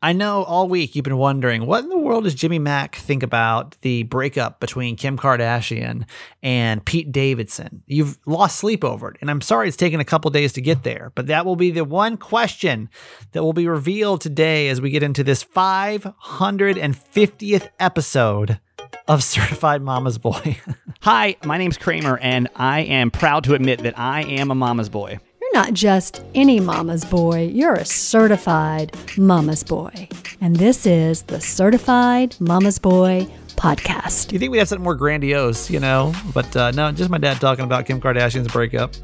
I know all week you've been wondering what in the world does Jimmy Mack think about the breakup between Kim Kardashian and Pete Davidson? You've lost sleep over it, and I'm sorry it's taken a couple days to get there, but that will be the one question that will be revealed today as we get into this 550th episode of Certified Mama's Boy. Hi, my name's Kramer, and I am proud to admit that I am a mama's boy. Not just any mama's boy, you're a certified mama's boy. And this is the Certified Mama's Boy podcast. you think we'd have something more grandiose, you know? But uh, no, just my dad talking about Kim Kardashian's breakup.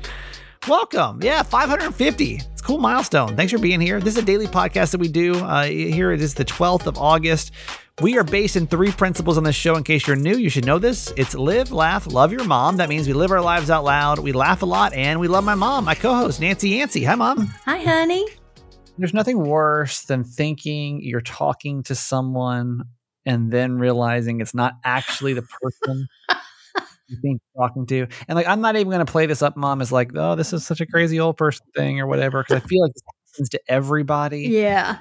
Welcome. Yeah, 550. It's a cool milestone. Thanks for being here. This is a daily podcast that we do. Uh, here it is the 12th of August. We are based in three principles on this show. In case you're new, you should know this. It's live, laugh, love your mom. That means we live our lives out loud. We laugh a lot, and we love my mom, my co-host Nancy Yancey. Hi, mom. Hi, honey. There's nothing worse than thinking you're talking to someone and then realizing it's not actually the person think talking to. And like, I'm not even going to play this up, mom, is like, oh, this is such a crazy old person thing or whatever. Cause I feel like this happens to everybody. Yeah.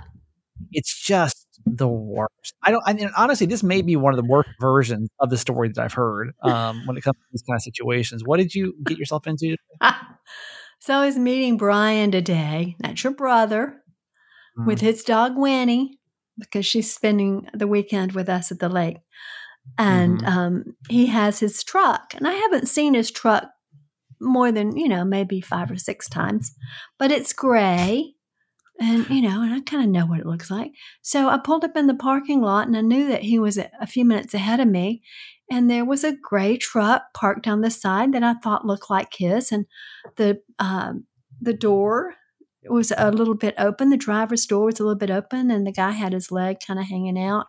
It's just the worst. I don't, I mean, honestly, this may be one of the worst versions of the story that I've heard um, when it comes to these kind of situations. What did you get yourself into? so I was meeting Brian today. That's your brother with his dog Winnie because she's spending the weekend with us at the lake. And Mhm. um, he has his truck. And I haven't seen his truck more than, you know, maybe five or six times, but it's gray. And, you know, and I kind of know what it looks like. So I pulled up in the parking lot and I knew that he was a a few minutes ahead of me. And there was a gray truck parked on the side that I thought looked like his. And the, um, the door was a little bit open. The driver's door was a little bit open, and the guy had his leg kind of hanging out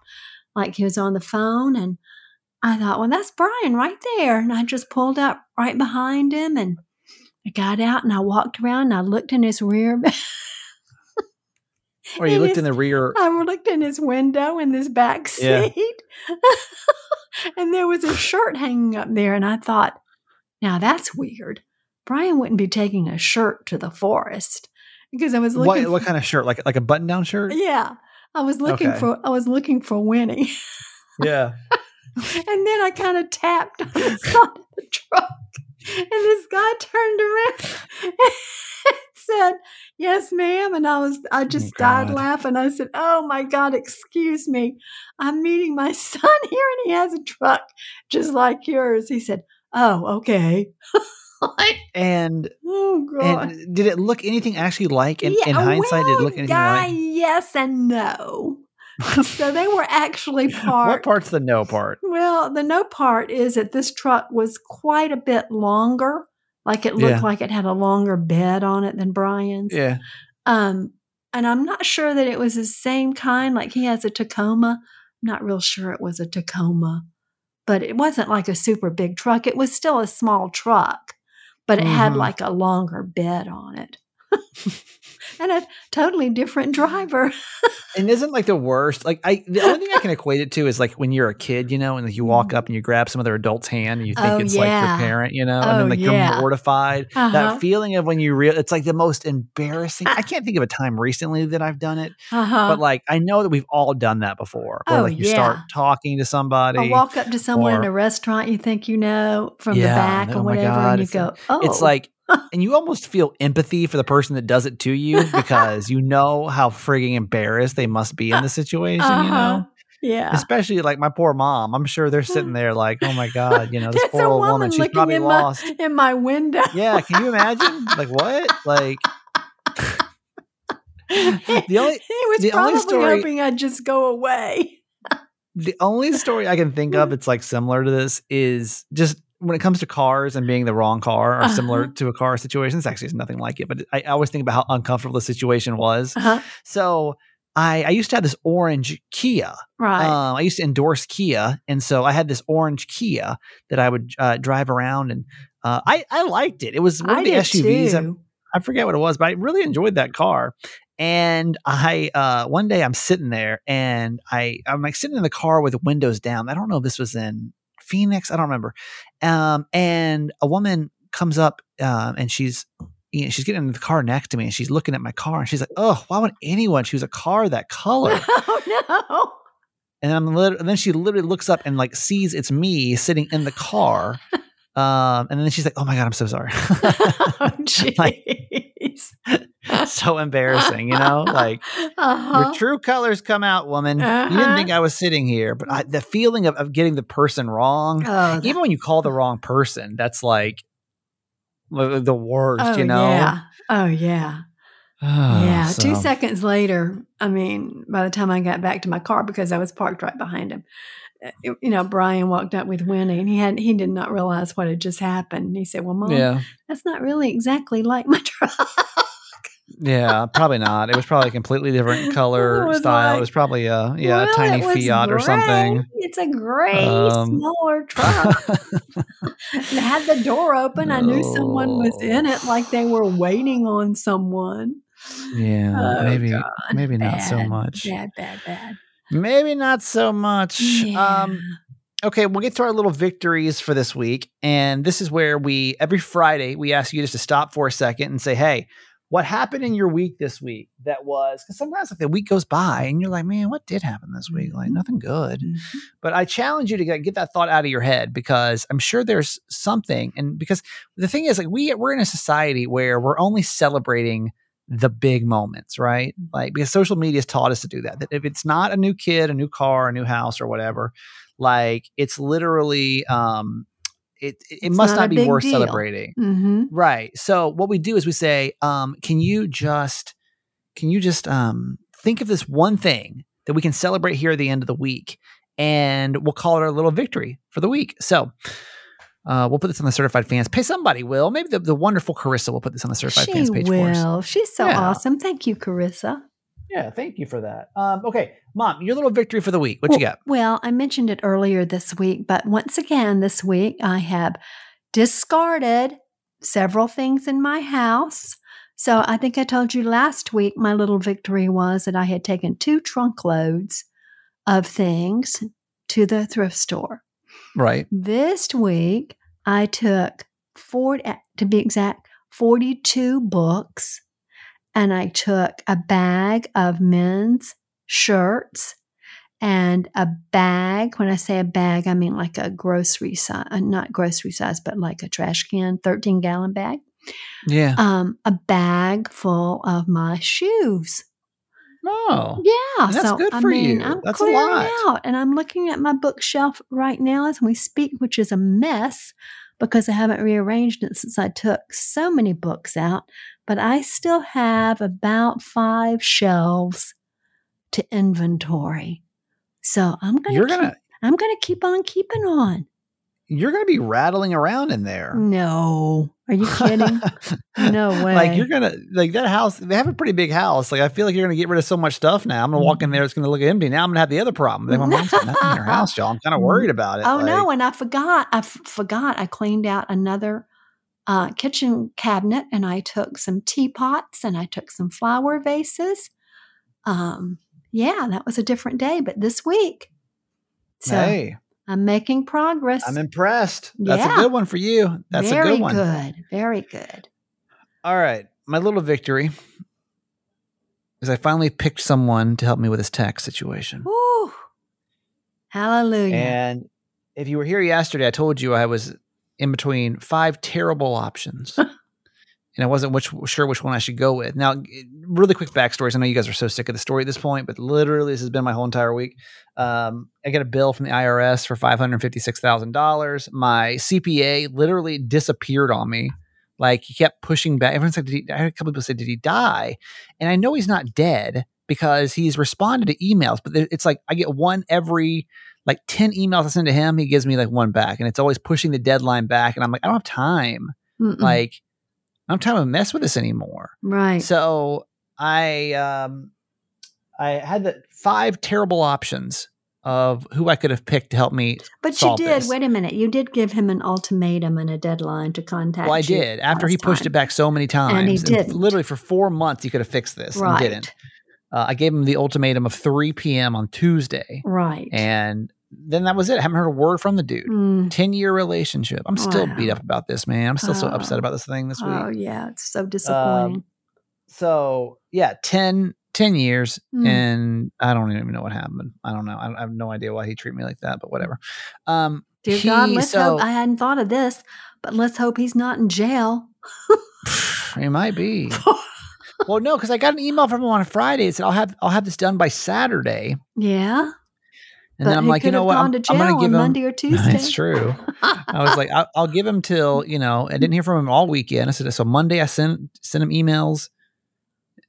like he was on the phone. And I thought, well, that's Brian right there. And I just pulled up right behind him and I got out and I walked around and I looked in his rear. Or oh, you It looked is- in the rear. I looked in his window in this back Yeah. seat. and there was a shirt hanging up there. And I thought, now that's weird. Brian wouldn't be taking a shirt to the forest because I was looking What, what kind of shirt? Like like a button down shirt? Yeah. I was looking Okay. for I was looking for Winnie. Yeah. and then I kind of tapped on the side of the truck. And this guy turned around and said, Yes, ma'am. And I was I oh just died laughing. I said, Oh my God, excuse me. I'm meeting my son here and he has a truck just like yours. He said, Oh, okay. Like, And oh God. and did it look anything actually like in, in Yeah, hindsight? did it look anything guy, like? Yes and no. so they were actually part. What part's the no part? Well, the no part is that this truck was quite a bit longer. Like it looked Yeah. like it had a longer bed on it than Brian's. Yeah. Um, and I'm not sure that it was the same kind. Like he has a Tacoma. I'm not real sure it was a Tacoma, but it wasn't like a super big truck. It was still a small truck, but it had Mhm. like a longer bed on it. and a totally different driver. And isn't like the worst? Like I, the only thing I can equate it to is like when you're a kid, you know, and like you walk up and you grab some other adult's hand and you think Mm. Oh, it's like yeah. your parent, you know, and Oh, then like yeah. you're mortified. Uh-huh. That feeling of when you real, it's like the most embarrassing. I can't think of a time recently that I've done it, Uh-huh. but like I know that we've all done that before. Where Oh, like you start talking to somebody. or walk up to someone in a restaurant you think you know from the back and or oh whatever, God, and you it's go, "Oh, It's like, and you almost feel empathy for the person that does it to you because you know how frigging embarrassed they must be in the situation, you know? Uh-huh. yeah." Especially like my poor mom. I'm sure they're sitting there like, oh my God, you know, this poor old woman woman, she's probably in my lost. in my window. Yeah, can you imagine? Like what? Like the only he was the probably only story- hoping I'd just go away. the only story I can think of it's like similar to this is just when it comes to cars and being the wrong car or similar Uh-huh. to a car situation. It's actually nothing like it, but I, I always think about how uncomfortable the situation was. Uh-huh. So I, I used to have this orange Kia. Right. Um, I used to endorse Kia, and so I had this orange Kia that I would uh, drive around, and uh, I I liked it. It was one I of the SUVs. I- I forget what it was, but I really enjoyed that car. And I uh one day I'm sitting there and I I'm like sitting in the car with the windows down. I don't know if this was in Phoenix, I don't remember. Um and a woman comes up um and she's you know, she's getting in the car next to me and she's looking at my car and she's like, "Oh, why would anyone choose a car that color?" oh no. and I'm lit- and then she literally looks up and like sees it's me sitting in the car. Um, and then she's like, "Oh my god, I'm so sorry." oh, Like- so embarrassing, you know? Like uh-huh. your true colors come out, woman. You Uh-huh. didn't think I was sitting here, but I, the feeling of, of getting the person wrong, oh, even when you call the wrong person, that's like the worst, oh, you know? Yeah. Oh yeah. yeah. Two seconds later, I mean, by the time I got back to my car because I was parked right behind him, you know, Brian walked up with Winnie, and he had he did not realize what had just happened. And he said, "Well, Mom, Yeah. that's not really exactly like my truck." Yeah, probably not. It was probably a completely different color was style. like, it was probably a yeah, Well, a tiny it Fiat or something. It's a gray, Um, smaller truck. it had the door open. I knew someone was in it, like they were waiting on someone. yeah, Oh, maybe God. maybe not so much. Bad, bad, bad. Maybe not so much. Yeah. Um okay, we'll get to our little victories for this week. And this is where we every Friday we ask you just to stop for a second and say, "Hey, what happened in your week this week that was because sometimes like the week goes by and you're like man what did happen this week like Mhm. nothing good Mhm. but i challenge you to get, get that thought out of your head because i'm sure there's something and because the thing is like we we're in a society where we're only celebrating the big moments right Mhm. like because social media has taught us to do that that if it's not a new kid a new car a new house or whatever like it's literally um it it, it It's must not not, be worth deal. celebrating Mhm. Right. So what we do is we say, um, can you just can you just um, think of this one thing that we can celebrate here at the end of the week, and we'll call it our little victory for the week. So. Uh, we'll put this on the certified fans. Pay somebody will. Maybe the, the wonderful Carissa will put this on the certified She fans page for us. will. She's so Yeah. awesome. Thank you, Carissa. Yeah, thank you for that. Um, okay, mom, your little victory for the week. What you got? Well, I mentioned it earlier this week, but once again this week I have discarded several things in my house. So I think I told you last week my little victory was that I had taken two trunk loads of things to the thrift store. Right. This week I took four to be exact 42 books and I took a bag of men's shirts and a bag. When I say a bag, I mean like a grocery size, not grocery size, but like a trash can, 13 gallon bag. Yeah. Um, a bag full of my shoes. Oh. Yeah, That's so good I for mean, you. I'm That's a lot. out, and I'm looking at my bookshelf right now as we speak, which is a mess because I haven't rearranged it since I took so many books out. But I still have about five shelves to inventory, so I'm gonna. You're keep, gonna I'm gonna keep on keeping on. you're gonna be rattling around in there. No, are you kidding? no way. Like you're gonna like that house. They have a pretty big house. Like I feel like you're gonna get rid of so much stuff now. I'm gonna walk in there. It's gonna look empty. Now I'm gonna have the other problem. Like, my mom's got nothing in her house, y'all. I'm kind of worried about it. Oh like, no, and I forgot. I f- forgot. I cleaned out another uh, kitchen cabinet, and I took some teapots and I took some flower vases. Um, yeah, that was a different day, but this week, so Hey, I'm making progress. I'm impressed. That's Yeah. a good one for you. That's very a good one. good, very good. All right, my little victory is I finally picked someone to help me with this tax situation. Woo! Hallelujah! And if you were here yesterday, I told you I was in between five terrible options. and I wasn't which, sure which one I should go with. Now, really quick backstories. I know you guys are so sick of the story at this point, but literally, this has been my whole entire week. Um, I got a bill from the IRS for $556,000. My CPA literally disappeared on me. Like he kept pushing back. Everyone's like, did he, I a couple people say, did he die? And I know he's not dead because he's responded to emails, but it's like I get one every like 10 emails I send to him. He gives me like one back and it's always pushing the deadline back. And I'm like, I don't have time. Mm-mm. Like, I don't have time to mess with this anymore. right. So I, um, I had the five terrible options of who I could have picked to help me. but you did. this. Wait a minute. You did give him an ultimatum and a deadline to contact. Well, I did after he pushed time. it back so many times. and he didn't. literally for four months, he could have fixed this Right. and didn't. Uh, I gave him the ultimatum of 3 p.m. on Tuesday. Right. and then that was it. I haven't heard a word from the dude. Mm. 10 year relationship. I'm still Wow. beat up about this, man. I'm still so Oh. upset about this thing this week. Oh yeah, it's so disappointing. so yeah 10 10 years Mm. and i don't even know what happened i don't know i, I have no idea why he treated me like that but whatever um Dear God, let's so hope I hadn't thought of this, but let's hope he's not in jail. he might be well no because i got an email from him on friday it said i'll have i'll have this done by saturday yeah. And but then i'm like you know what? I'm, I'm gonna give on him Monday or Tuesday. it's true. I was like I'll, I'll give him till you know i didn't hear from him all weekend. I said so monday i sent sent him emails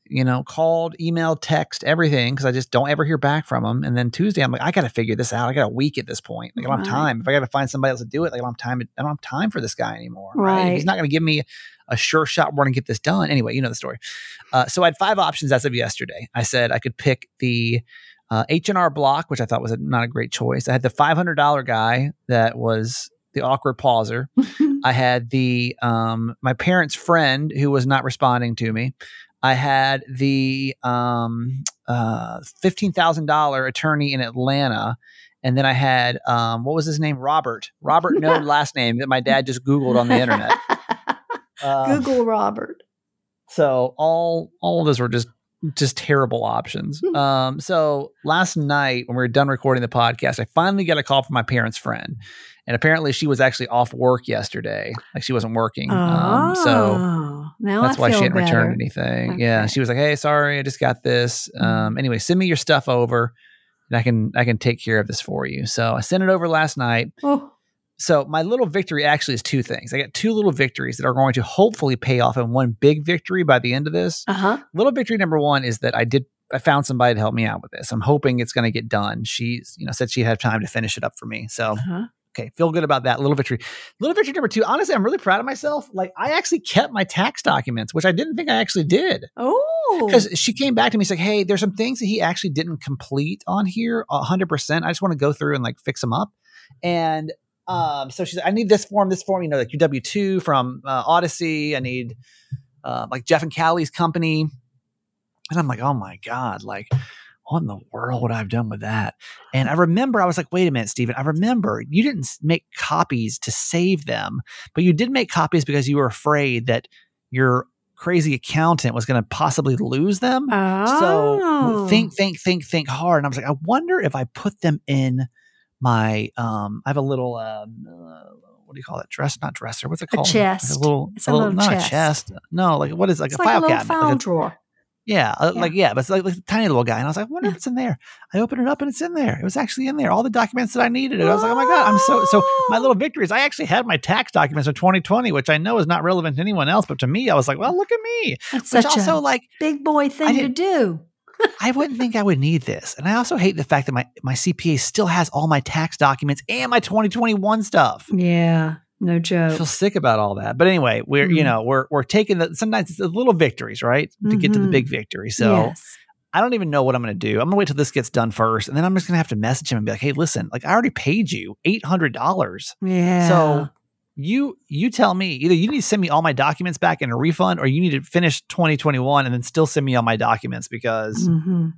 you know called email, text everything because i just don't ever hear back from him. And then tuesday i'm like i gotta figure this out. I got a week at this point. Like i don't have time. If i gotta find somebody else to do it like i don't have time i don't have time for this guy anymore right, If he's not gonna give me a sure shot we're gonna get this done. Anyway you know the story. Uh, so i had five options as of yesterday. I said i could pick the uh, H&R Block, which I thought was a, not a great choice. I had the $500 guy that was the awkward pauser. I had the um, my parents' friend who was not responding to me. I had the um, uh, fifteen thousand dollar attorney in Atlanta, and then I had um, what was his name? Robert. Robert, no last name that my dad just googled on the internet. Uh, Google Robert. so all all of those were just just terrible options. Hmm. Um, so last night when we were done recording the podcast, I finally got a call from my parents' friend, and apparently she was actually off work yesterday, like she wasn't working. Um, so Oh, that's I why she hadn't better. returned anything. Yeah, she was like, "Hey, sorry, I just got this. Um, anyway, send me your stuff over, and I can I can take care of this for you." So I sent it over last night. Oh, So my little victory actually is two things. I got two little victories that are going to hopefully pay off in one big victory by the end of this. uh huh. Little victory number one is that I did I found somebody to help me out with this. I'm hoping it's going to get done. She's you know said she'd have time to finish it up for me. So Uh-huh. okay, feel good about that little victory. Little victory number two. Honestly, I'm really proud of myself. Like I actually kept my tax documents, which I didn't think I actually did. Oh, Because she came back to me, she's like, "Hey, there's some things that he actually didn't complete on here, hundred percent. I just want to go through and like fix them up." And um, so she's, like, "I need this form, this form, you know, like your W two from uh, Odyssey. I need uh, like Jeff and Callie's company." And I'm like, "Oh my god, like." What in the world would I have done with that? And I remember I was like, wait a minute, Steven. I remember you didn't make copies to save them, but you did make copies because you were afraid that your crazy accountant was going to possibly lose them. So Oh. think, think, think, think hard. And I was like, I wonder if I put them in my. Um, I have a little. Um, uh, what do you call it? Dress, not dresser. What's it A called? Like chest. a little. It's a a little, little not chest. a chest. No, like what is like it's a like file a cabinet? file Like a- drawer. yeah, uh, Yeah. like yeah, but it's like, like a tiny little guy, and I was like, I wonder if it's in there. I opened it up, and it's in there. It was actually in there. All the documents that I needed. And I was like, oh my god, I'm so so. My little victories. I actually had my tax documents of 2020, which I know is not relevant to anyone else, but to me, I was like, well, look at me. That's Which such also a like big boy thing to do. I wouldn't think I would need this, and I also hate the fact that my my CPA still has all my tax documents and my 2021 stuff. Yeah, no joke. I feel sick about all that. But anyway, we're you Mhm. know we're we're taking the sometimes it's the little victories, right, to get to the Mhm. big victory. So. yes. I don't even know what I'm going to do. I'm going to wait till this gets done first, and then I'm just going to have to message him and be like, "Hey, listen, like I already paid you eight hundred dollars, Yeah. so you you tell me either you need to send me all my documents back in a refund, or you need to finish 2021 and then still send me all my documents because Mm-hmm.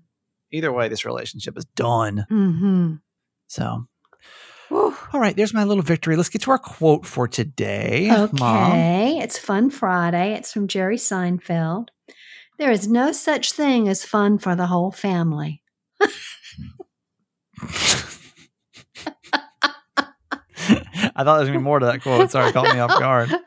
either way, this relationship is done." Mm-hmm. So, Whew. all right, there's my little victory. Let's get to our quote for today, Mom. Okay, it's Fun Friday. It's from Jerry Seinfeld. There is no such thing as fun for the whole family. I thought there was going to be more to that quote. Sorry, caught me off guard.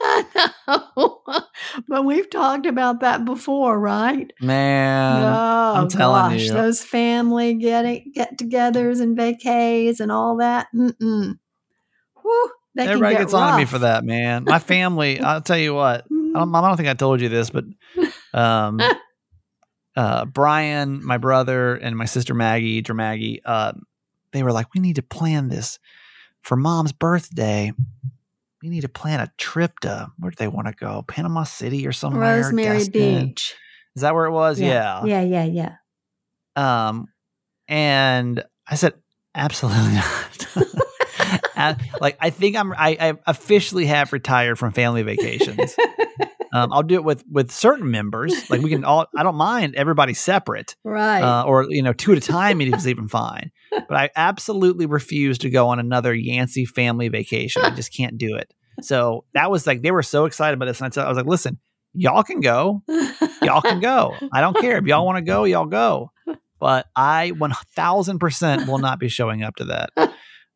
But we've talked about that before, right? Man, oh, I'm telling gosh, you. those family getting get-togethers and vacays and all that. Mm-mm. Whew, everybody get gets on me for that, man. My family, I'll tell you what, I don't, I don't think I told you this, but um, uh, Brian, my brother, and my sister Maggie, Dramaggie, uh, they were like, we need to plan this for Mom's birthday. We need to plan a trip to where do they want to go? Panama City or somewhere? Rosemary? Beach. Is that where it was? Yeah. Yeah, yeah, yeah. Um, and I said, absolutely not. And, like I think I'm I, I officially have retired from family vacations. Um, I'll do it with with certain members. Like we can all. I don't mind everybody separate, right. uh, or you know, two at a time maybe is even fine. But I absolutely refuse to go on another Yancey family vacation. I just can't do it. So that was like they were so excited about this, and I, said, I was like, listen, y'all can go, y'all can go. I don't care if y'all want to go, y'all go. But I one thousand percent will not be showing up to that.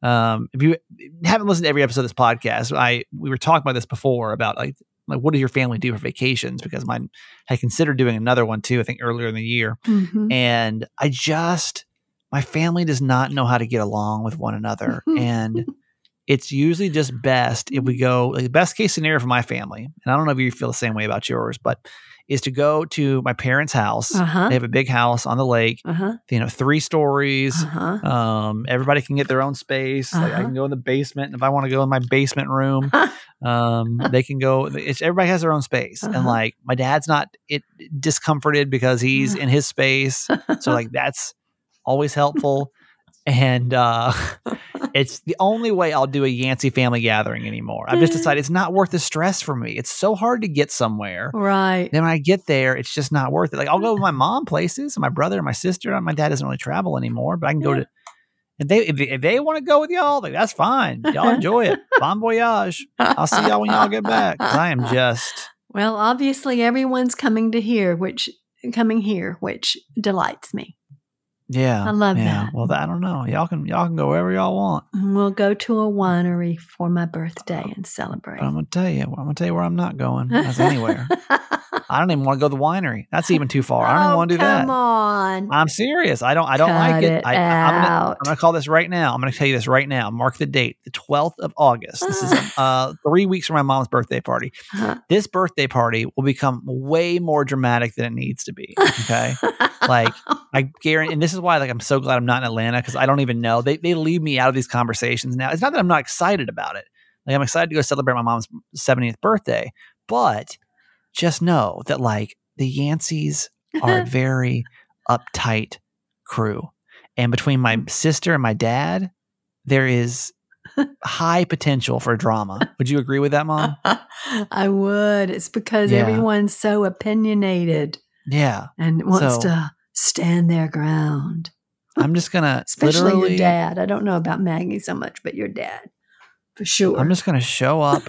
Um, if you haven't listened to every episode of this podcast, I we were talking about this before about like like what does your family do for vacations? Because mine I considered doing another one too. I think earlier in the year, Mhm. and I just my family does not know how to get along with one another, and it's usually just best if we go. Like, the best case scenario for my family, and I don't know if you feel the same way about yours, but is to go to my parents' house. Uh-huh. They have a big house on the lake, Uh-huh. you know, three stories. Uh-huh. Um, everybody can get their own space. Like I Uh-huh. can go in the basement, and if I want to go in my basement room, um, they can go. It's everybody has their own space, and Uh-huh. like my dad's not it discomforted because he's in his space, so like that's always helpful. And uh, it's the only way I'll do a Yancey family gathering anymore. I've just decided it's not worth the stress for me. It's so hard to get somewhere. Right. Then when I get there, it's just not worth it. Like I'll go with my mom places, and my brother and my sister. My dad doesn't really travel anymore, but I can go Yeah. to. If they if, they- if they want to go with y'all, like that's fine. Y'all enjoy it. Bon voyage. I'll see y'all when y'all get back. I am just Well, obviously everyone's coming to here, which coming here, which delights me. Yeah. I love yeah. that. Well, I don't know. Y'all can y'all can go wherever y'all want. Mm, we'll go to a winery for my birthday and uh, celebrate. But I'm gonna tell you. I'm gonna tell you where I'm not going. That's anywhere. I don't even want to go to the winery. That's even too far. I don't even Oh, want to do that. Come on. I'm serious. I don't. I don't Cut like it. it I, I'm, gonna, out. I'm gonna call this right now. I'm gonna tell you this right now. Mark the date, the 12th of August. This is uh, three weeks from my mom's birthday party. Uh-huh. This birthday party will become way more dramatic than it needs to be. Okay, like I guarantee, and this is why like I'm so glad I'm not in Atlanta because I don't even know. They they leave me out of these conversations now. It's not that I'm not excited about it. Like I'm excited to go celebrate my mom's 70th birthday, but just know that like the Yanceys are a very uptight crew. And between my mm. sister and my dad, there is high potential for drama. Would you agree with that, mom? I would. It's because Yeah. everyone's so opinionated Yeah. and wants So- to stand their ground. I'm just gonna Especially literally your dad. I don't know about Maggie so much, but your dad. For sure. I'm just gonna show up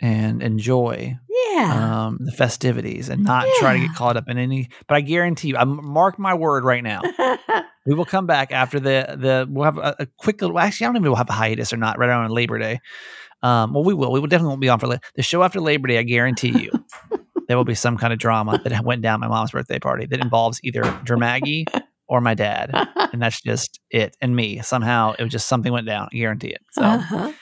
and enjoy yeah. um, the festivities and not try to get caught up in any. But I guarantee you, I mark my word right now. We will come back after the the. We'll have a, a quick little. Actually, I don't even know if we'll have a hiatus or not. Right around Labor Day. Um, well, we will. We will definitely won't be on for la- the show after Labor Day. I guarantee you, there will be some kind of drama that went down my mom's birthday party that involves either Dramaggy or my dad, and that's just it. And me somehow it was just something went down. I guarantee it. So Uh-huh.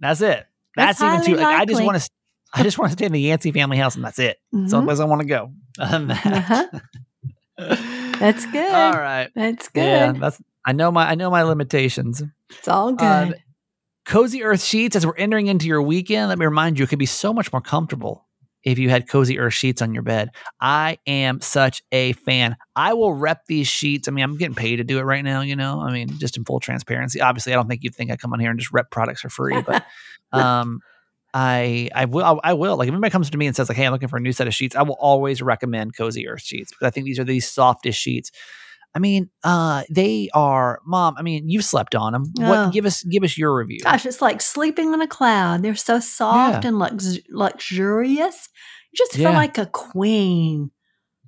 that's it. That's, That's even too. Like, I just want to. I just want to stay in the Yancey family house, and that's it. That's the only place I want to go. That. Uh-huh. That's good. All right. That's good. Yeah, that's. I know my. I know my limitations. it's all good. Uh, Cozy Earth sheets. As we're entering into your weekend, let me remind you, it could be so much more comfortable if you had Cozy Earth sheets on your bed. I am such a fan. I will rep these sheets. I mean, I'm getting paid to do it right now. You know, I mean, just in full transparency. Obviously, I don't think you'd think I come on here and just rep products for free, but um, I I will I will like if anybody comes to me and says like, hey, I'm looking for a new set of sheets, I will always recommend Cozy Earth sheets because I think these are the softest sheets. I mean, uh, they are, mom. I mean, you've slept on them. Oh. What? Give us, give us your review. Gosh, it's like sleeping on a cloud. They're so soft Yeah. and lux- luxurious. You just Yeah. feel like a queen.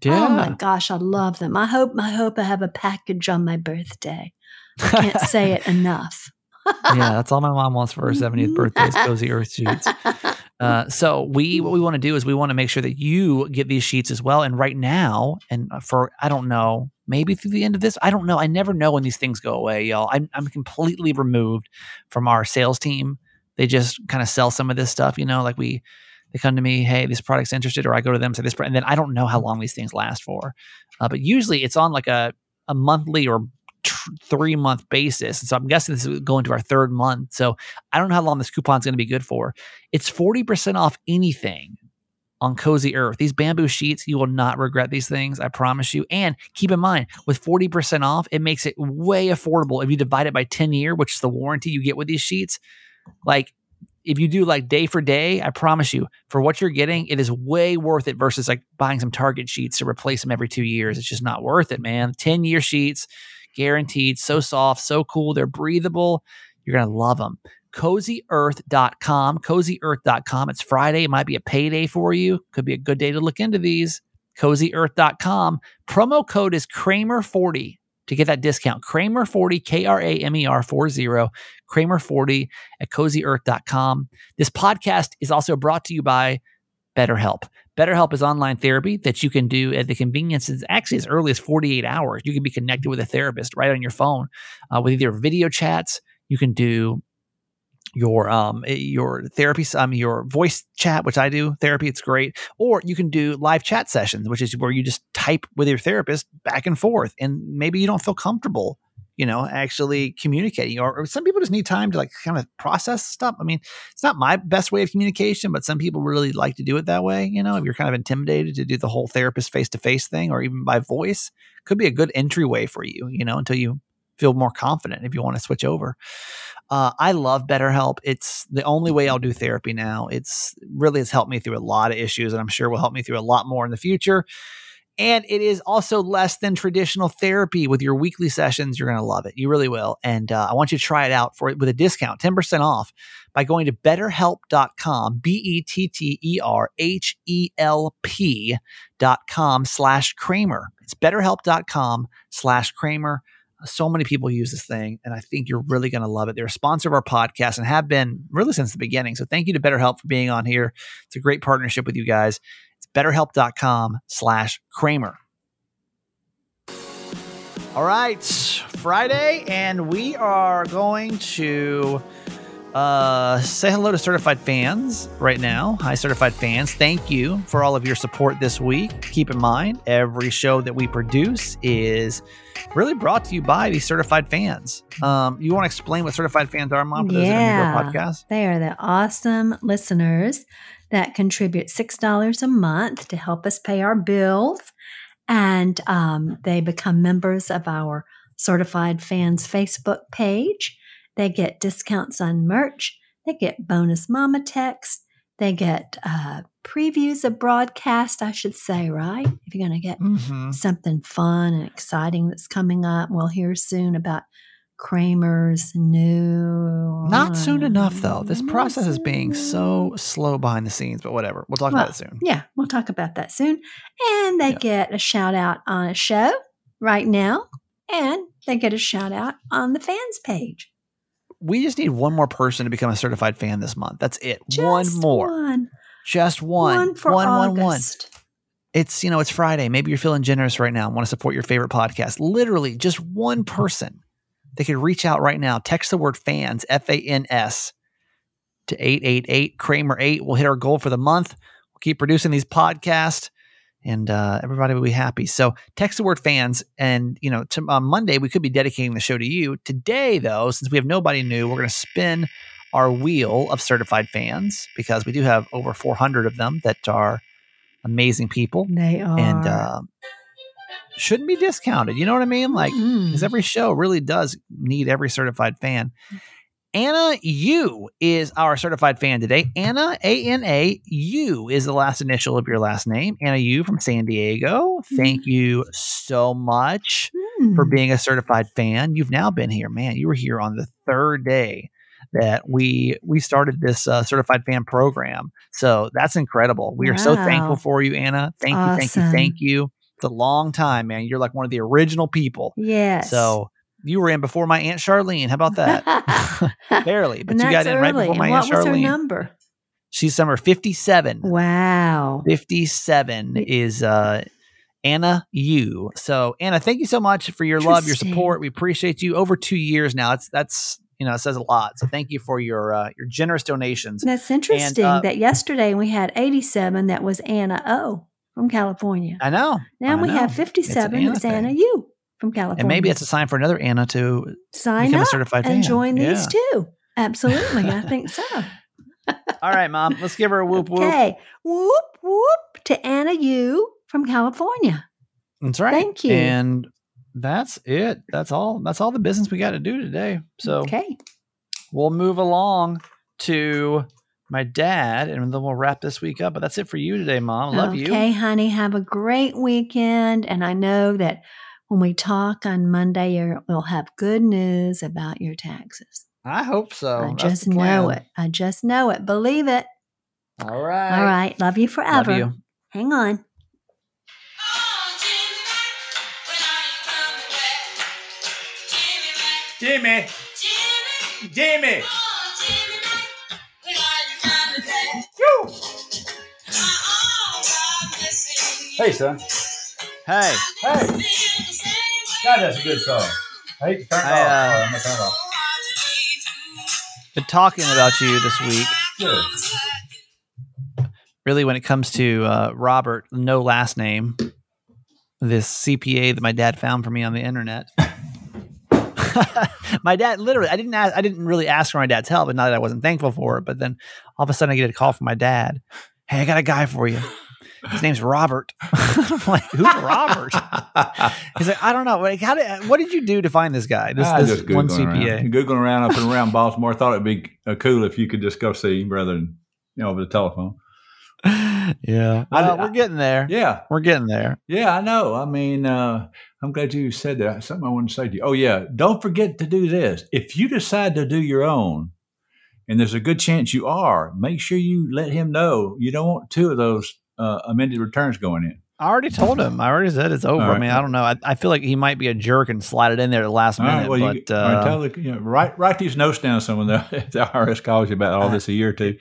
Oh my gosh, I love them. I hope I hope I have a package on my birthday. I can't say it enough. yeah, that's all my mom wants for her 70th birthday is cozy earth sheets. Uh, so we what we want to do is we want to make sure that you get these sheets as well. And right now, and for I don't know, maybe through the end of this, I don't know. I never know when these things go away, y'all. I'm I'm completely removed from our sales team. They just kind of sell some of this stuff, you know, like we they come to me, hey, this product's interested, or I go to them say this, and then I don't know how long these things last for. Uh, but usually it's on like a a monthly or tr- three month basis. And so I'm guessing this is going to our third month. So I don't know how long this coupon's going to be good for. It's 40% off anything on Cozy Earth. These bamboo sheets, you will not regret these things. I promise you. And keep in mind, with 40% off, it makes it way affordable if you divide it by 10 year, which is the warranty you get with these sheets. Like, if you do like day for day, I promise you, for what you're getting, it is way worth it versus like buying some Target sheets to replace them every two years. It's just not worth it, man. 10 year sheets, guaranteed, so soft, so cool. They're breathable. You're going to love them. CozyEarth.com, CozyEarth.com. It's Friday. It might be a payday for you. Could be a good day to look into these. CozyEarth.com. Promo code is Kramer40 to get that discount. Kramer40, K R A M E R 40, Kramer40 at CozyEarth.com. This podcast is also brought to you by BetterHelp. BetterHelp is online therapy that you can do at the convenience is actually as early as 48 hours. You can be connected with a therapist right on your phone uh, with either video chats. You can do your um your therapy um your voice chat which i do therapy it's great or you can do live chat sessions which is where you just type with your therapist back and forth and maybe you don't feel comfortable you know actually communicating or, or some people just need time to like kind of process stuff i mean it's not my best way of communication but some people really like to do it that way you know if you're kind of intimidated to do the whole therapist face to face thing or even by voice could be a good entryway for you you know until you feel more confident if you want to switch over. Uh, I love BetterHelp. It's the only way I'll do therapy now. It's really has helped me through a lot of issues, and I'm sure will help me through a lot more in the future. And it is also less than traditional therapy with your weekly sessions. You're going to love it. You really will. And uh, I want you to try it out for with a discount, 10% off by going to betterhelp.com, B E T T E R H E L P.com slash Kramer. It's betterhelp.com slash Kramer. So many people use this thing, and I think you're really going to love it. They're a sponsor of our podcast and have been really since the beginning. So thank you to BetterHelp for being on here. It's a great partnership with you guys. Betterhelp.com slash Kramer. All right, Friday, and we are going to uh, say hello to certified fans right now. Hi, certified fans. Thank you for all of your support this week. Keep in mind, every show that we produce is really brought to you by these certified fans. Um, you want to explain what certified fans are, Mom, for those yeah, that are new to our podcast? they are the awesome listeners that contribute six dollars a month to help us pay our bills, and um, they become members of our certified fans Facebook page. They get discounts on merch. They get bonus mama text. They get uh, previews of broadcast, I should say, right? If you're going to get Mm-hmm. something fun and exciting that's coming up, we'll hear soon about Kramer's new. Not soon enough, though. This process is being so slow behind the scenes, but whatever. We'll talk Well, about it soon. Yeah, we'll talk about that soon. And they Yeah. get a shout out on a show right now, and they get a shout out on the fans page. We just need one more person to become a certified fan this month. That's it. one Just more. One. Just one. One for one, one, one. August. It's, you know, it's Friday. Maybe you're feeling generous right now and want to support your favorite podcast. Literally, just one person. They could reach out right now. Text the word fans, F A N S, to 888 Kramer 8. We'll hit our goal for the month. We'll keep producing these podcasts and uh, everybody will be happy. So text the word fans. And, you know, to, on Monday, we could be dedicating the show to you. Today, though, since we have nobody new, we're going to spin our wheel of certified fans because we do have over 400 of them that are amazing people They are. and uh, shouldn't be discounted. You know what I mean? Like, Mm. because every show really does need every certified fan. Anna U is our certified fan today. Anna A N A U is the last initial of your last name. Anna U from San Diego. Thank you so much Mm. for being a certified fan. You've now been here, man. You were here on the third day that we we started this uh, certified fan program. So that's incredible. We are so thankful for you, Anna. Thank you, thank you, thank you. It's a long time, man. You're like one of the original people. Yes. So you were in before my aunt Charlene. How about that? Barely, but you got in right early. before my and aunt what was her Charlene. number? She's number 57. Wow. 57 is uh Anna U. So Anna, thank you so much for your love, your support. We appreciate you over two years now. It's that's you know, it says a lot. So thank you for your uh, your generous donations. That's interesting uh, that yesterday we had 87 that was Anna O from California. I know. Now I we know. have 57 an Anna that's Anna. U from California. And maybe it's a sign for another Anna to sign up certified and fan. join these Yeah. too. Absolutely. I think so. All right, mom. Let's give her a whoop whoop. Okay. Whoop, whoop to Anna U from California. That's right. Thank you. And that's it. That's all. That's all the business we got to do today. So okay. we'll move along to my dad, and then we'll wrap this week up. But that's it for you today, Mom. Love you. Okay, honey. Have a great weekend. And I know that when we talk on Monday, you're, we'll have good news about your taxes. I hope so. I That's just know it. I just know it. Believe it. All right. All right. Love you Love forever. you. Hang on. Jimmy. Jimmy, Jimmy. Hey, son. Hey, Hey. God, that's a good song. I hate to turn it I, off. uh, I'm gonna turn it off. been talking about you this week. Good. Really, when it comes to uh, Robert, no last name, this CPA that my dad found for me on the internet. my dad literally, I didn't ask, I didn't really ask for my dad's help, and not that I wasn't thankful for it. But then all of a sudden, I get a call from my dad. Hey, I got a guy for you. His name's Robert. I'm like, who's Robert? He's like, I don't know. Like, how did? What did you do to find this guy? This, I this just one CPA. Around. Googling around up and around Baltimore. Thought it'd be uh, cool if you could just go see him rather than you know over the telephone. Yeah, well, did- we're getting there. Yeah, We're getting there. yeah, I know. I mean, uh, I'm glad you said that. Something I want to say to you. Oh yeah, don't forget to do this. If you decide to do your own, and there's a good chance you are, make sure you let him know. You don't want two of those uh, amended returns going in. I already told him. I already said it's over. All I mean, I don't know. I, I feel like he might be a jerk and slide it in there at the last All right, minute. well, but you, right, uh, tell the, you know, write write these notes down. Someone of the, if the IRS calls you about all this a year or two.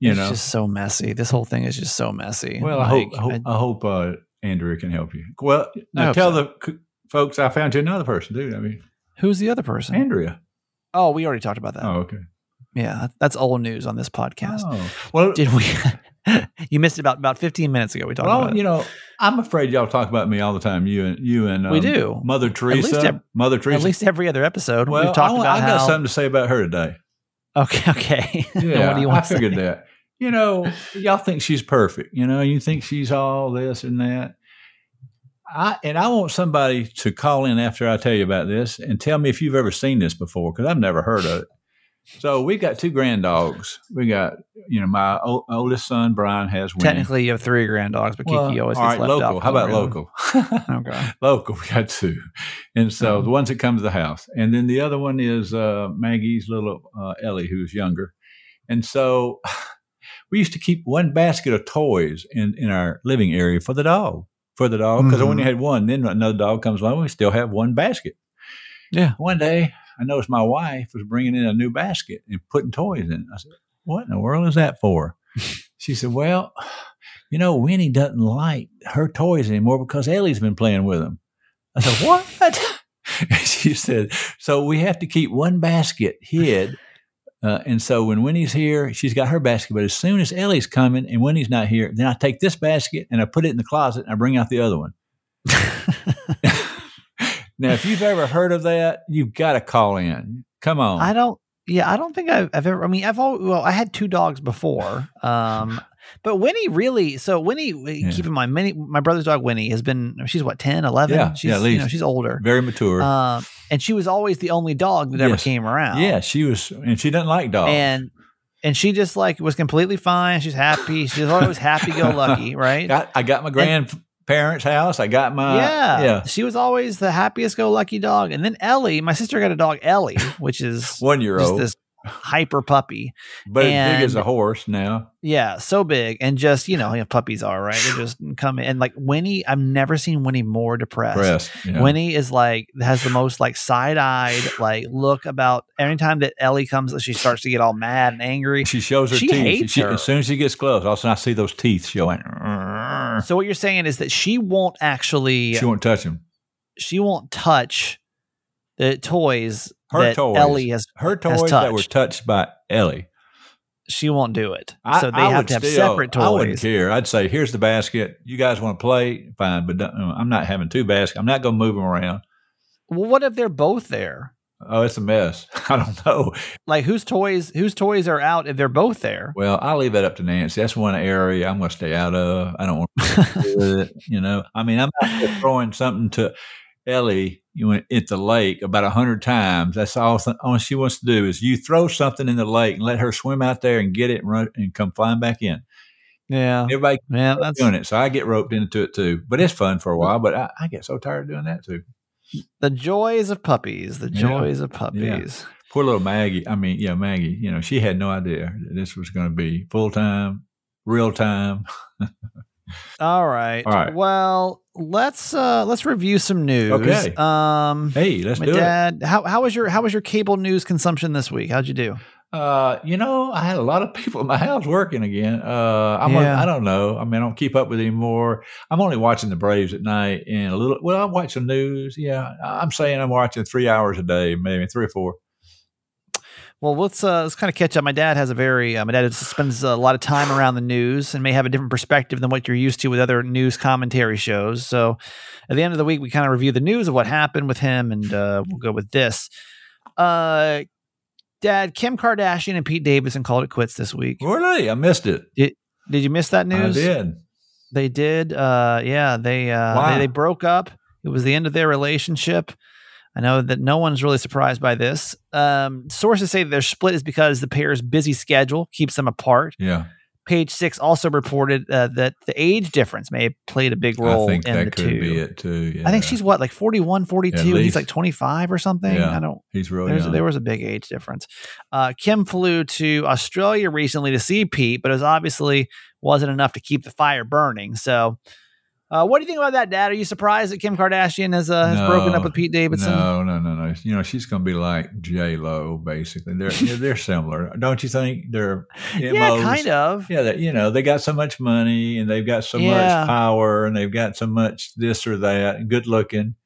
You it's know, just so messy. This whole thing is just so messy. Well, I hope I hope, I hope uh, Andrea can help you. Well, now tell so. the folks I found you another person, dude. I mean, who's the other person? Andrea. oh, we already talked about that. Oh, okay. Yeah, that's old news on this podcast. Oh. Well, Did we? you missed it about about fifteen minutes ago. We talked well, about Well, you it. know, I'm afraid y'all talk about me all the time. You and you and We um, do. Mother least Teresa. ev- Mother Teresa. At least every other episode, well, we've talked I, about I how. got something to say about her today. Okay, okay. Yeah, what do you I want to figured that. You know, y'all think she's perfect. You know, you think she's all this and that. I and I want somebody to call in after I tell you about this and tell me if you've ever seen this before because I've never heard of it. So we got two grand dogs. We got you know my o- oldest son Brian has Winnie. Technically, you have three grand dogs, but Well, Kiki always all gets left local. out. How about Really. local? Okay. local. We got two, and so Oh. the ones that come to the house, and then the other one is uh, Maggie's little uh, Ellie, who's younger, and so we used to keep one basket of toys in in our living area for the dog, for the dog, because Mhm. when you had one, then another dog comes along, we still have one basket. Yeah. One day, I noticed my wife was bringing in a new basket and putting toys in. I said, "What in the world is that for?" she said, "Well." You know, Winnie doesn't like her toys anymore because Ellie's been playing with them. I said, What? she said, So we have to keep one basket hid. Uh, and so when Winnie's here, she's got her basket. But as soon as Ellie's coming and Winnie's not here, then I take this basket and I put it in the closet and I bring out the other one. now, if you've ever heard of that, you've got to call in. Come on. I don't. Yeah, I don't think I've, I've ever. I mean, I've all. Well, I had two dogs before. Um, but Winnie really. So Winnie, keep in mind, Minnie, my brother's dog Winnie has been. She's what 10, 11? Yeah, she's, yeah, at You know, least. she's older. Very mature. Um, and she was always the only dog that ever came around. yeah, she was, and she doesn't like dogs. and and she just like was completely fine. She's happy. She's always happy go lucky, right? got, I got my grandparents' house. I got my, yeah, yeah. She was always the happiest go lucky dog. And then Ellie, my sister got a dog Ellie, which is one year old, this hyper puppy. but as big as a horse now. Yeah, so big and just you know, you know, puppies are right. They just come in and like Winnie. I've never seen Winnie more depressed. Press. Yeah. Winnie is like has the most like side eyed like look about anytime that Ellie comes, she starts to get all mad and angry. she shows her She teeth. hates She- her. As soon as she gets close, all of a sudden I see those teeth showing. So what you're saying is that she won't actually She won't touch them. she won't touch the toys Her that toys. Ellie has. Her has toys that were touched. by Ellie. She won't do it. I, so they I have to have still- separate toys. I wouldn't care. I'd say, here's the basket. You guys want to play? Fine, but I'm not having two baskets. I'm not going to move them around. Well, what if they're both there? Oh, it's a mess. I don't know. Like whose toys? Whose toys are out if they're both there? Well, I'll leave that up to Nancy. That's one area I'm going to stay out of. I don't want to do it. You know, I mean, I'm not throwing something to. Ellie you went at the lake about a hundred times. That's all, all she wants to do is you throw something in the lake and let her swim out there and get it and run and come flying back in. Yeah. Everybody Yeah, that's doing it, so I get roped into it too. But it's fun for a while. But I, I get so tired of doing that too. the joys of puppies. The Yeah. joys of puppies. Poor little Maggie. I mean, yeah, Maggie. You know, she had no idea that this was going to be full time, real time. All right. All right. Well, let's uh let's review some news. Okay. Um Hey, let's do it. dad, how how was your how was your cable news consumption this week? How'd you do? Uh, you know, I had a lot of people in my house working again. Uh, I'm Yeah. I don't know. I mean, I don't keep up with it anymore. I'm only watching the Braves at night and a little. Well, I watch some news. Yeah, I'm saying I'm watching three hours a day, maybe three or four. Well, let's uh, let's kind of catch up. My dad has a very uh, my dad spends a lot of time around the news and may have a different perspective than what you're used to with other news commentary shows. So, at the end of the week, we kind of review the news of what happened with him, and uh, we'll go with this. Uh, Dad, Kim Kardashian and Pete Davidson called it quits this week. Really, I missed it. Did you miss that news? I did. They did. Uh, yeah, they, uh, Wow. they they broke up. It was the end of their relationship. I know that no one's really surprised by this. Um, sources say that their split is because the pair's busy schedule keeps them apart. Yeah, Page Six also reported uh, that the age difference may have played a big role I think in the that could two. be it too. Yeah. I think she's what, like 41, 42, and he's like 25 or something. Yeah. I don't He's really young. there was a big age difference. Uh, Kim flew to Australia recently to see Pete, but it was obviously wasn't enough to keep the fire burning. So, uh, what do you think about that, Dad? Are you surprised that Kim Kardashian has uh, has broken up with Pete Davidson? No, no, no, no. You know, she's going to be like J Lo, basically. They're yeah, they're similar, don't you think? They're yeah, kind of. Yeah, that you know, they got so much money and they've got so Yeah. much power and they've got so much this or that and good looking,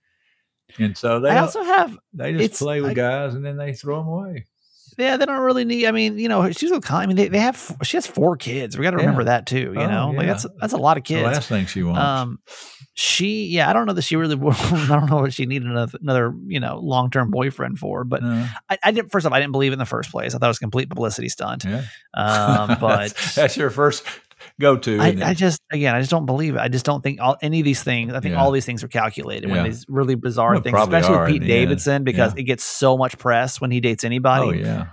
and so they I also have, they just play with I- guys and then they throw them away. Yeah, they don't really need. I mean, you know, she's with. I mean, they, they have. She has four kids. We got to Yeah. remember that too. You Oh, know, like that's that's a lot of The kids. last thing she wants. Um, she, yeah, I don't know that she really. I don't know what she needed another, another you know, long term boyfriend for. But No. I, I didn't. First off, I didn't believe in the first place. I thought it was a complete publicity stunt. yeah, Um, but that's, that's your first go to. I, I just, again, I just don't believe it. I just don't think all, any of these things. I think Yeah. all these things are calculated when these really bizarre Well, things, especially are with Pete end. Davidson, because Yeah. it gets so much press when he dates anybody. oh yeah,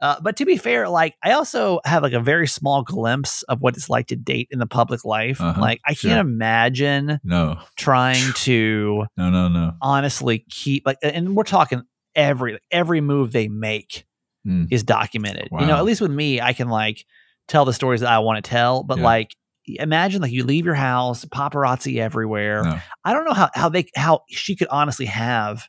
Uh, but to be fair, like I also have like a very small glimpse of what it's like to date in the public life. Uh-huh, Like I sure. can't imagine no, trying to no, no, no. honestly keep like, and we're talking every every move they make Mm. is documented. You know, at least with me, I can like tell the stories that I want to tell. But Yeah. like, imagine like you leave your house, paparazzi everywhere. No. I don't know how how they how she could honestly have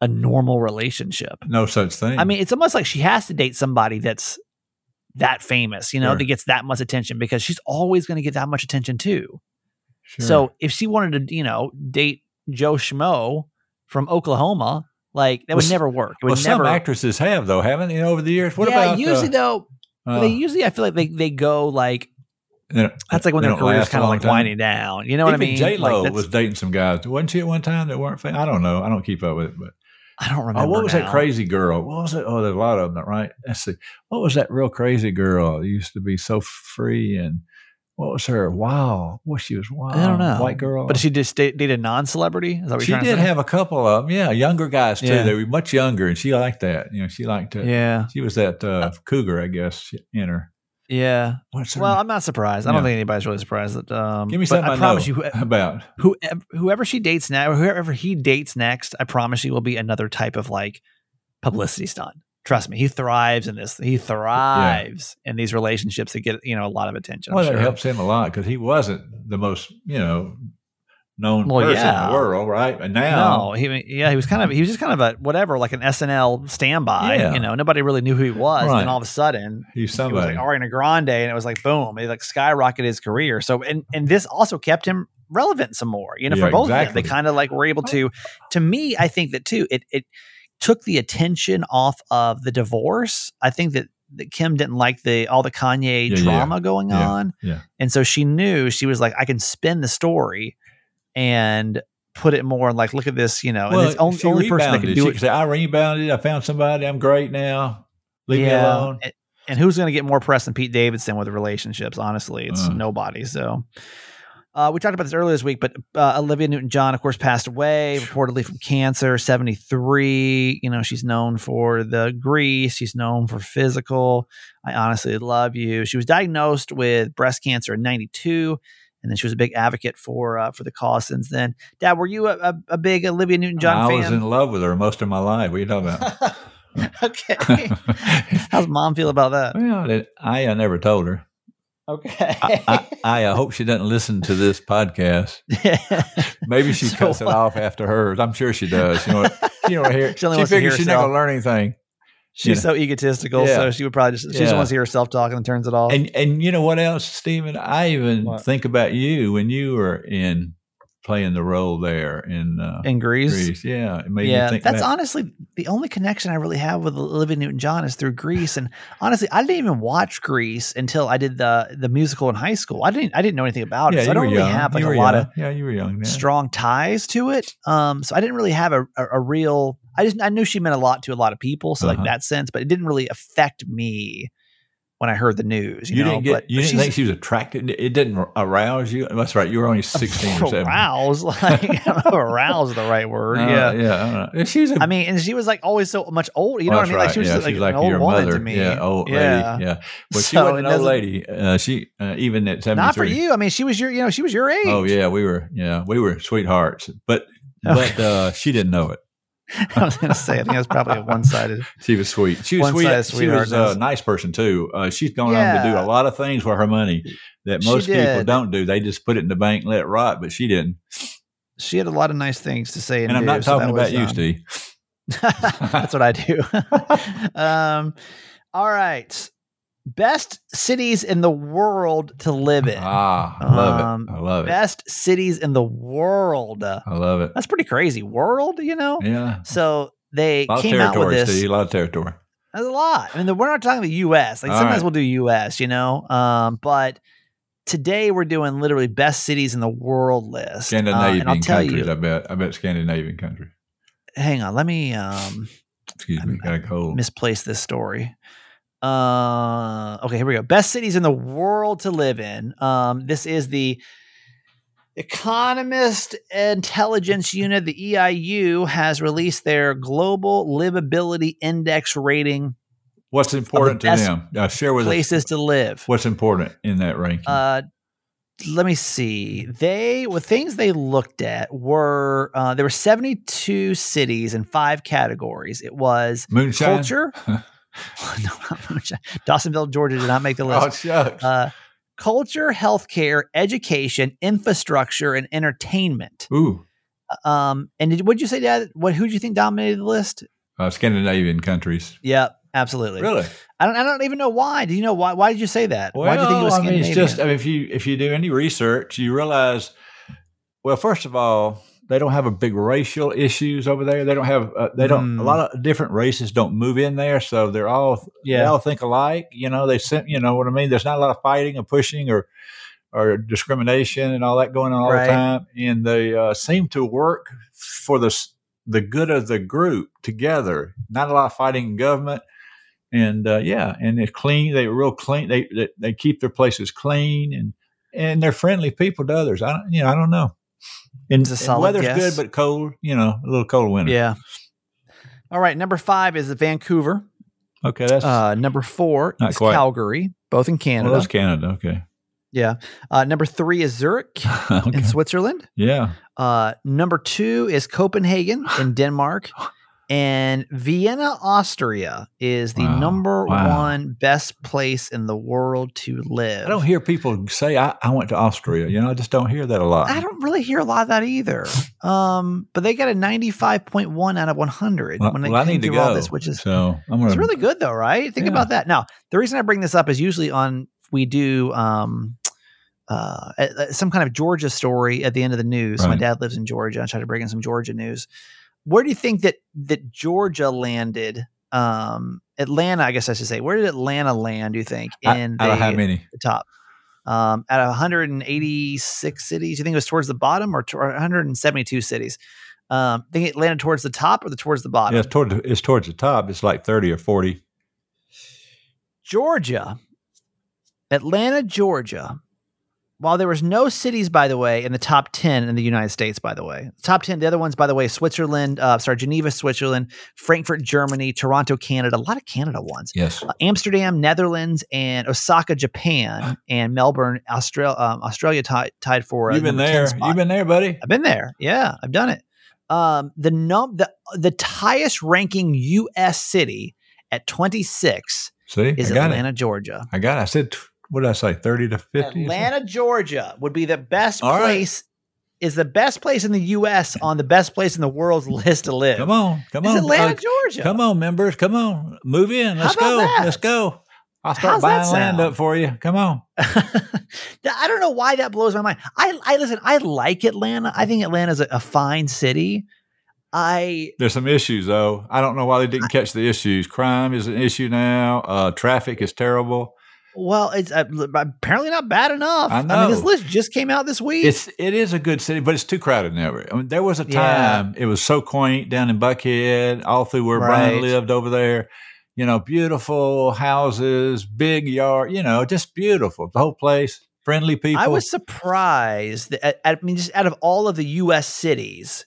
a normal relationship. No such thing. I mean, it's almost like she has to date somebody that's that famous, you know, Sure. that gets that much attention because she's always going to get that much attention too. Sure. So if she wanted to, you know, date Joe Schmo from Oklahoma, like that would never work. It would well, some never. actresses have though, haven't they, over the years? What yeah, about usually uh, though, uh, they usually I feel like they they go like that's like when their career's kind of like time? winding down. You know what I mean? J Lo Like, was dating some guys, wasn't she? At one time that weren't. Fam- I don't know. I don't keep up with it, but I don't remember. oh, what was now. that crazy girl? What was it? Oh, there's a lot of them, right? Let's see. What was that real crazy girl? that used to be so free and what was her? Wow, what she was wild. I don't know. White girl. But she just date, dated a non-celebrity. Is that what she you're did to have a couple of them. Yeah, younger guys too. Yeah. They were much younger, and she liked that. You know, she liked it. Yeah, She was that uh, cougar, I guess, in her. yeah. What's Well, name? I'm not surprised. I don't think anybody's really surprised that. Um, Give me something I, I promise know you, about. whoever, whoever she dates now, or whoever he dates next, I promise you will be another type of like publicity stunt. Trust me, he thrives in this. He thrives in these relationships that get you know a lot of attention. I'm Well, sure. that helps him a lot because he wasn't the most, you know, known Well, person in the world, right? And now, No, he yeah, he was kind of he was just kind of a whatever, like an SNL standby. Yeah. You know, nobody really knew who he was. Right. And all of a sudden, he's it was somebody. like Ariana Grande, and it was like boom, it like skyrocketed his career. So and and this also kept him relevant some more. You know, Yeah, for both of them, they kind of like were able to. To me, I think that too. It it took the attention off of the divorce. I think that. That Kim didn't like the all the Kanye Yeah, yeah. drama going Yeah, on, yeah. and so she knew she was like, I can spin the story and put it more and like, look at this, you know, and it's only, only person that can do she it say, "I rebounded. I found somebody. I'm great now. Leave me alone." And, and who's going to get more press than Pete Davidson with relationships? Honestly, it's Uh. nobody. So, Uh, we talked about this earlier this week, but uh, Olivia Newton John, of course, passed away reportedly from cancer, 73. You know, she's known for the Grease, she's known for physical. I honestly love you. She was diagnosed with breast cancer in 92, and then she was a big advocate for uh, for the cause since then. Dad, were you a, a, a big Olivia Newton John I fan? was in love with her most of my life. What are you talking about? okay. How's mom feel about that? well, I uh, never told her. Okay. I, I, I hope she doesn't listen to this podcast. Maybe she So cuts it off after hers. I'm sure she does. You know, she don't hear. She She, only wants to figures hear she's not going to learn anything. She's you know. so egotistical, Yeah. so she would probably just she just wants to hear herself talking and turns it off. And and you know what else, Stephen? I even What? think about you when you were in playing the role there in uh, in Grease. Grease. Yeah, it made me Yeah, think that's honestly the only connection I really have with Olivia Newton John is through Grease. And honestly, I didn't even watch Grease until I did the the musical in high school. I didn't I didn't know anything about it. Yeah, So I don't really young. have like a were lot of yeah, you were young. Then. strong ties to it. Um, so I didn't really have a, a, a real. I just I knew she meant a lot to a lot of people, so Uh-huh. like that sense, but it didn't really affect me when I heard the news. You, You, know? didn't get. but, you but didn't think she was attracted. It didn't arouse you. That's right. You were only sixteen or seventeen. arouse like I don't know, arouse is the right word. Uh, yeah. yeah. I don't know. She's a I mean, and she was like always so much older. You know Oh, what I mean? Like she was right. like, she's an old your woman mother. to me. Yeah, old Yeah. lady. Yeah. Well, she So wasn't an old lady. Uh, she uh, even at seventy Not for you. I mean, she was your, you know, she was your age. Oh yeah, we were. Yeah, we were sweethearts. But Okay. but uh, she didn't know it. I was going to say, I think that's probably a one-sided. She was sweet. She was sweet. She was a nice person too. Uh, she's gone on to do a lot of things with her money that most people don't do. They just put it in the bank, and let it rot. But she didn't. She had a lot of nice things to say, and, And I'm do, not talking that about was, you, um, Steve. that's what I do. um, all right, best cities in the world to live in. Ah, I love Um, it. I love it. Best cities in the world. I love it. That's pretty crazy. World, you know. Yeah. So they A lot of came out with this. Steve. A lot of territory. That's a lot. I mean, the, we're not talking the U.S. Like All sometimes right. we'll do U.S. You know, um, but today we're doing literally best cities in the world list. Uh, Scandinavian and I'll tell countries. I bet. I bet Scandinavian countries. Hang on, let me um, Excuse me. I, Got a cold. misplace this story. Uh, okay, here we go. Best cities in the world to live in. Um, this is the Economist Intelligence Unit, the EIU, has released their Global Livability Index rating What's important to them? Uh, share with us places to live. what's important in that ranking. Uh, let me see. They well, things they looked at were uh, there were seventy two cities in five categories. It was Moonshine. culture. no. Dawsonville, Georgia, did not make the Oh list. shucks. Uh, culture, healthcare, education, infrastructure, and entertainment. Ooh, Um, and did, what'd you say, Dad? What who do you think dominated the list? uh, Scandinavian countries. Yeah, absolutely. Really? I don't. I don't even know why. Do you know why? Why did you say that? Well, why do you think it was I mean, it's just I mean, if you if you do any research, you realize. Well, first of all, they don't have a big racial issues over there. They don't have. Uh, they don't. Hmm. A lot of different races don't move in there, so they're all. They Yeah. all think alike. You know, they sent. You know what I mean? There's not a lot of fighting or pushing or or discrimination and all that going on all Right. the time, and they uh, seem to work for the the good of the group together. Not a lot of fighting in government and uh, yeah, and it's clean. They're real clean. They, they they keep their places clean and and they're friendly people to others. I don't, you know, I don't know. It's a solid weather's guess. good, but cold. You know, a little cold winter. Yeah. All right. Number five is Vancouver. Okay, that's Uh, number four is quite. Calgary, both in well, Canada. that's Canada. Okay. yeah. Uh, number three is Zurich okay. in Switzerland. Yeah. Uh, number two is Copenhagen in Denmark. And Vienna, Austria is the Wow. number Wow. one best place in the world to live. I don't hear people say I, I went to Austria. You know, I just don't hear that a lot. I don't really hear a lot of that either. Um, but they got a 95.1 out of 100 Well, when they well, I came need to through all this, which is so I'm gonna. It's really good though, right? Think Yeah. about that. Now, the reason I bring this up is usually on we do um uh some kind of Georgia story at the end of the news. My dad lives in Georgia. I try to bring in some Georgia news. Where do you think that that Georgia landed? Um Atlanta, I guess I should say. Where did Atlanta land, do you think, in I don't the, have many. the top? Um, out of 186 cities, you think it was towards the bottom or, to, or 172 cities? Um, think it landed towards the top or the towards the bottom? Yeah, it's toward it's towards the top. It's like thirty or forty. Georgia, Atlanta, Georgia, while there was no cities, by the way, in the top 10 in the United States, by the way, top 10, the other ones, by the way, Switzerland, uh, sorry, Geneva, Switzerland, Frankfurt, Germany, Toronto, Canada, a lot of Canada ones, Yes. uh, Amsterdam, Netherlands, and Osaka, Japan, and Melbourne, Australia, um, Australia tied, tied for uh, You've been there. You've been there, buddy. I've been there. Yeah, I've done it. Um, the num the the highest ranking U.S. city at 26 See, is I got Atlanta, it. Georgia. I got it. I said, what did I say? 30 to 50? Atlanta, Georgia would be the best All right. place. Is the best place in the U.S. on the best place in the world's list to live? Come on. Come It's on. Atlanta, Uh, Georgia. Come on, members. Come on. Move in. Let's go. that? Let's go. I'll start How's buying land up for you. Come on. I don't know why that blows my mind. I, I listen. I like Atlanta. I think Atlanta's a, a fine city. I There's some issues though. I don't know why they didn't catch the issues. Crime is an issue now. Uh, traffic is terrible. Well, it's uh, apparently not bad enough. I mean, this list just came out this week. It's it is a good city, but it's too crowded now. I mean, there was a Yeah. time it was so quaint down in Buckhead, all through where Right. Brian lived over there. You know, beautiful houses, big yard. You know, just beautiful. The whole place, friendly people. I was surprised. That, I mean, just out of all of the U.S. cities,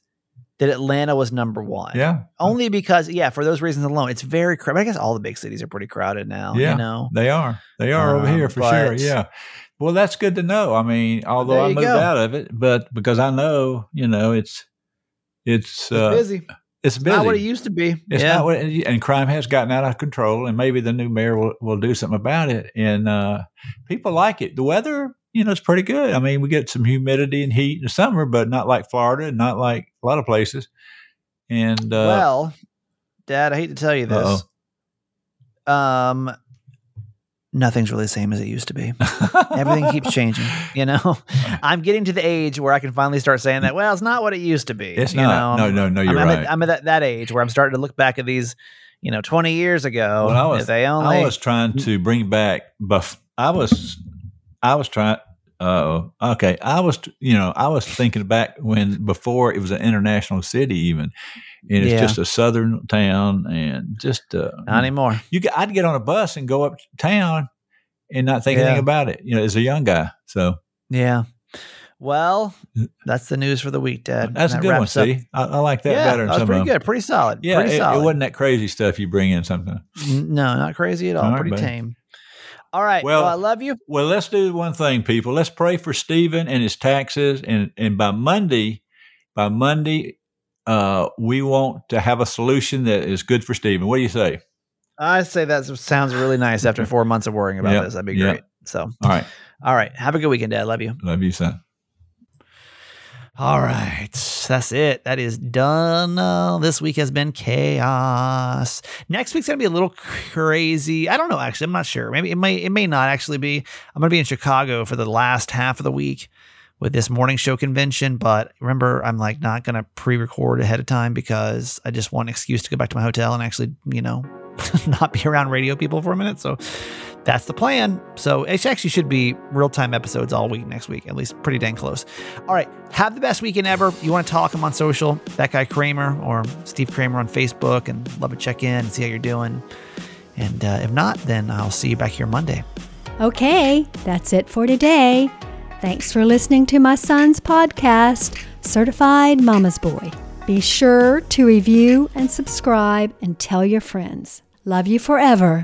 that Atlanta was number one. yeah, Only because, yeah, for those reasons alone, it's very crowded. I guess all the big cities are pretty crowded now. Yeah. You know. They are. They are over Um, here for sure. Yeah. Well, that's good to know. I mean, although I moved go. out of it, but because I know, you know, it's it's It's uh, busy. it's busy. Not what it used to be. It's yeah. not what, and crime has gotten out of control, and maybe the new mayor will, will do something about it. And uh, people like it. The weather, you know, it's pretty good. I mean, we get some humidity and heat in the summer, but not like Florida, and not like a lot of places. And uh, well, Dad, I hate to tell you this. Um, nothing's really the same as it used to be. Everything keeps changing. You know, I'm getting to the age where I can finally start saying that. Well, it's not what it used to be. It's you not. Know? No, no, no, I'm, you're I'm right. At, I'm at that, that age where I'm starting to look back at these. You know, 20 years ago, Well, I was- they only. I was trying to bring back buff. I was, I was trying. Uh, okay. I was, you know, I was thinking back when before it was an international city, even, and it's Yeah. just a southern town, and just uh, not anymore. you. Get, I'd get on a bus and go up town, and not think Yeah. anything about it. You know, as a young guy, so Yeah. Well, that's the news for the week, Dad. that's a good one. See, I, I like that yeah, better. Than that was pretty good. Pretty solid. Yeah, pretty it, it wasn't that crazy stuff you bring in something. N- No, not crazy at all. All right, Pretty buddy. tame. All right. Well- Well, I love you. Well, let's do one thing, people. Let's pray for Stephen and his taxes, and and by Monday, by Monday, uh, we want to have a solution that is good for Stephen. What do you say? I say that sounds really nice after four months of worrying about Yep, this. That'd be yep. great. So, All right, all right. Have a good weekend, Dad. Love you. love you, son. All right. That's it. That is done. Uh, this week has been chaos. Next week's to be a little crazy. I don't know, actually. I'm not sure. Maybe it may, it may not actually be. I'm to be in Chicago for the last half of the week with this morning show convention. But remember, I'm like not going to pre record ahead of time because I just want an excuse to go back to my hotel and actually, you know, not be around radio people for a minute. So that's the plan. So it actually should be real time episodes all week next week, at least pretty dang close. All right. Have the best weekend ever. You want to talk them on social, that guy Kramer or Steve Kramer on Facebook, and love to check in and see how you're doing. And uh, if not, then I'll see you back here Monday. Okay, that's it for today. Thanks for listening to my son's podcast, Certified Mama's Boy. Be sure to review and subscribe and tell your friends. Love you forever.